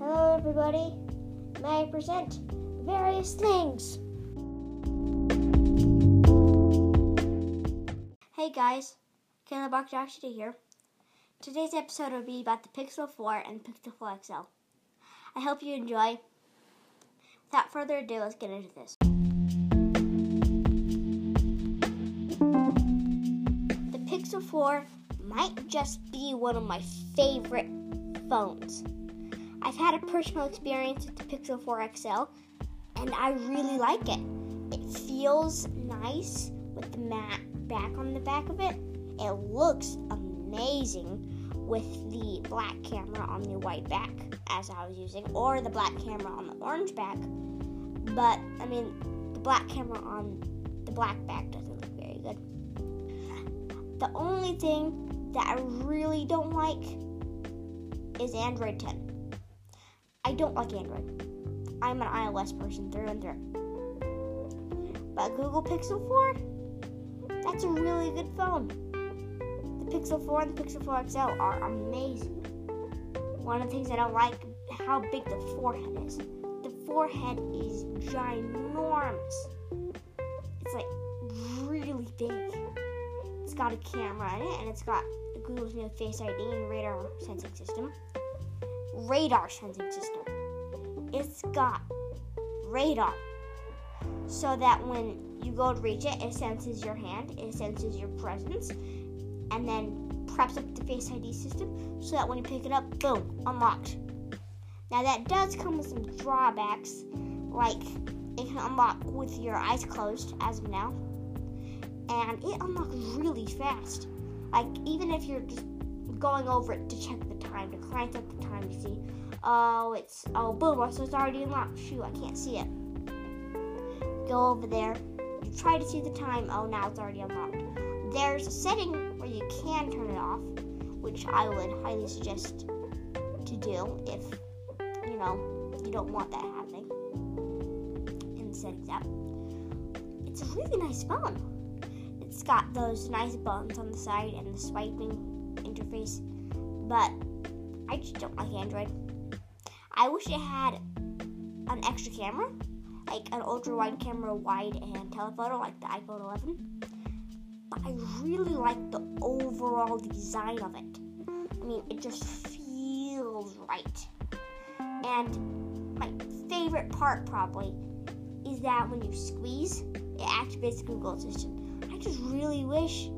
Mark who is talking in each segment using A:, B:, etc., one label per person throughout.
A: Hello, everybody. May I present various things? Guys, Caleb Bakjashi here. Today's episode will be about the Pixel 4 and Pixel 4 XL. I hope you enjoy. Without further ado, let's get into this. The Pixel 4 might just be one of my favorite phones. I've had a personal experience with the Pixel 4 XL and I really like it. It feels nice with the matte back on the back of it. It looks amazing with the black camera on the white back as I was using, or the black camera on the orange back. But I mean, the black camera on the black back doesn't look very good. The only thing that I really don't like is Android 10. I don't like Android. I'm an iOS person through and through. But Google Pixel 4, that's a really good phone. The Pixel 4 and the Pixel 4 XL are amazing. One of the things I don't like how big the forehead is. The forehead is ginormous. It's like really big. It's got a camera in it and it's got Google's new Face ID and radar sensing system. Radar sensing system. It's got radar. So that when you go to reach it, it senses your hand, it senses your presence, and then preps up the Face ID system so that when you pick it up, boom, unlocked. Now that does come with some drawbacks, like it can unlock with your eyes closed as of now, and it unlocks really fast. Like even if you're just going over it to check the time, to glance at the time you see, oh it's oh boom, so it's already unlocked. Shoot, I can't see it. Go over there, you try to see the time. Oh, now it's already unlocked. There's a setting where you can turn it off, which I would highly suggest to do if you know you don't want that happening in the settings app. It's a really nice phone. It's got those nice buttons on the side and the swiping interface, but I just don't like Android. I wish it had an extra camera, like an ultra wide camera, wide and telephoto, like the iPhone 11. But I really like the overall design of it. I mean, it just feels right. And my favorite part probably is that when you squeeze, it activates Google Assistant. I just really wish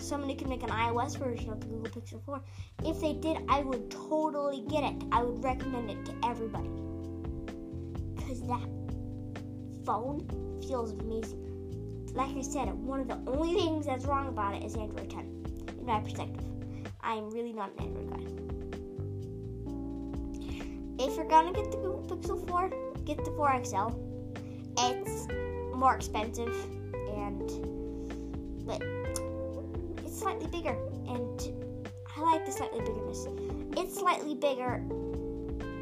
A: somebody could make an iOS version of the Google Pixel 4. If they did, I would totally get it. I would recommend it to everybody. Because that phone feels amazing. Like I said, one of the only things that's wrong about it is Android 10, in my perspective. I'm really not an Android guy. If you're gonna get the Google Pixel 4, get the 4XL. It's more expensive and but it's slightly bigger and I like the slightly biggerness. It's slightly bigger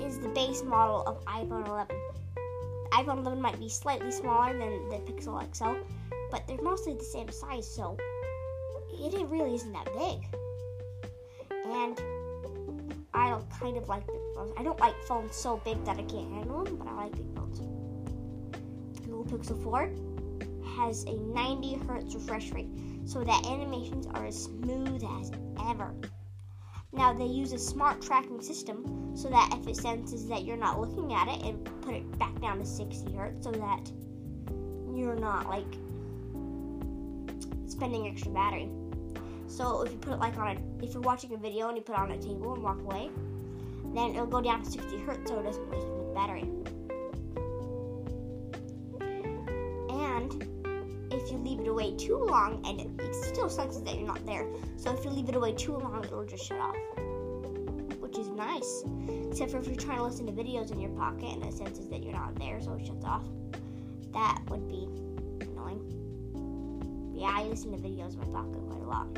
A: is the base model of iPhone 11. IPhone 11 might be slightly smaller than the Pixel XL, but they're mostly the same size, so it really isn't that big. And I kind of like big phones. I don't like phones so big that I can't handle them, but I like big phones. The Google Pixel 4 has a 90 hertz refresh rate, so that animations are as smooth as ever. Now they use a smart tracking system so that if it senses that you're not looking at it, it put it back down to 60 hertz so that you're not like spending extra battery. So if you put it like on a, if you're watching a video and you put it on a table and walk away, then it'll go down to 60 hertz so it doesn't waste the battery. And if you leave it away too long, and it, still senses that you're not there, so if you leave it away too long, it'll just shut off, which is nice. Except for if you're trying to listen to videos in your pocket and it senses that you're not there, so it shuts off. That would be annoying. Yeah, I listen to videos in my pocket quite a lot.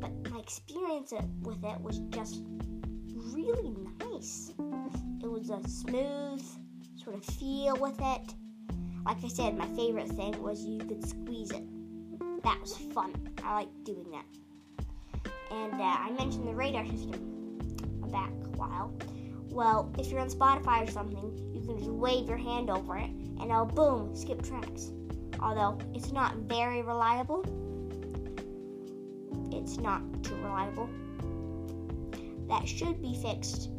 A: But my experience with it was just really nice. It was a smooth sort of feel with it. Like I said, my favorite thing was you could squeeze it. That was fun. I like doing that. And uh, I mentioned the radar system back a while. Well, if you're on Spotify or something, you can just wave your hand over it and it'll boom, skip tracks. Although it's not very reliable, it's not too reliable. That should be fixed,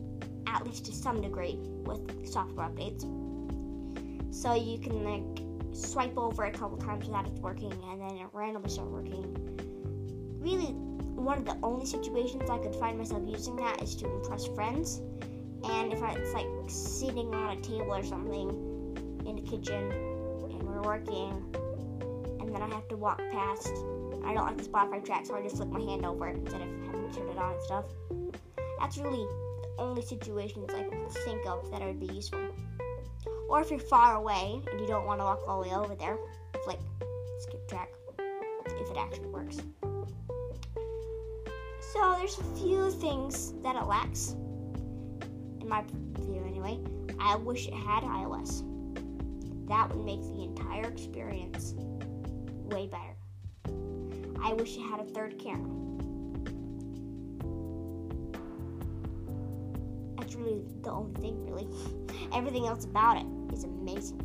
A: at least to some degree, with software updates. So you can like swipe over a couple times without it working, and then it randomly start working. Really, one of the only situations I could find myself using that is to impress friends. And if it's like sitting on a table or something in the kitchen and we're working, and then I have to walk past. I don't like the Spotify track, so I just flick my hand over it instead of having to turn it on and stuff. That's really the only situations I can think of that would be useful. Or if you're far away and you don't want to walk all the way over there, flick, skip track, if it actually works. So there's a few things that it lacks, in my view anyway. I wish it had iOS. That would make the entire experience way better. I wish it had a third camera. That's really the only thing, really. Everything else about it is amazing.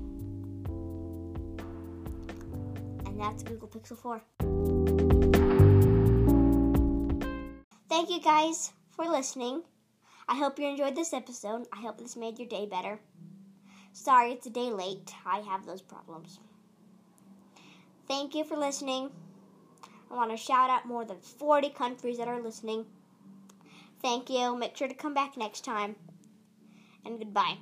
A: And that's Google Pixel 4. Thank you guys for listening. I hope you enjoyed this episode. I hope this made your day better. Sorry it's a day late. I have those problems. Thank you for listening. I want to shout out more than 40 countries that are listening. Thank you. Make sure to come back next time. And goodbye.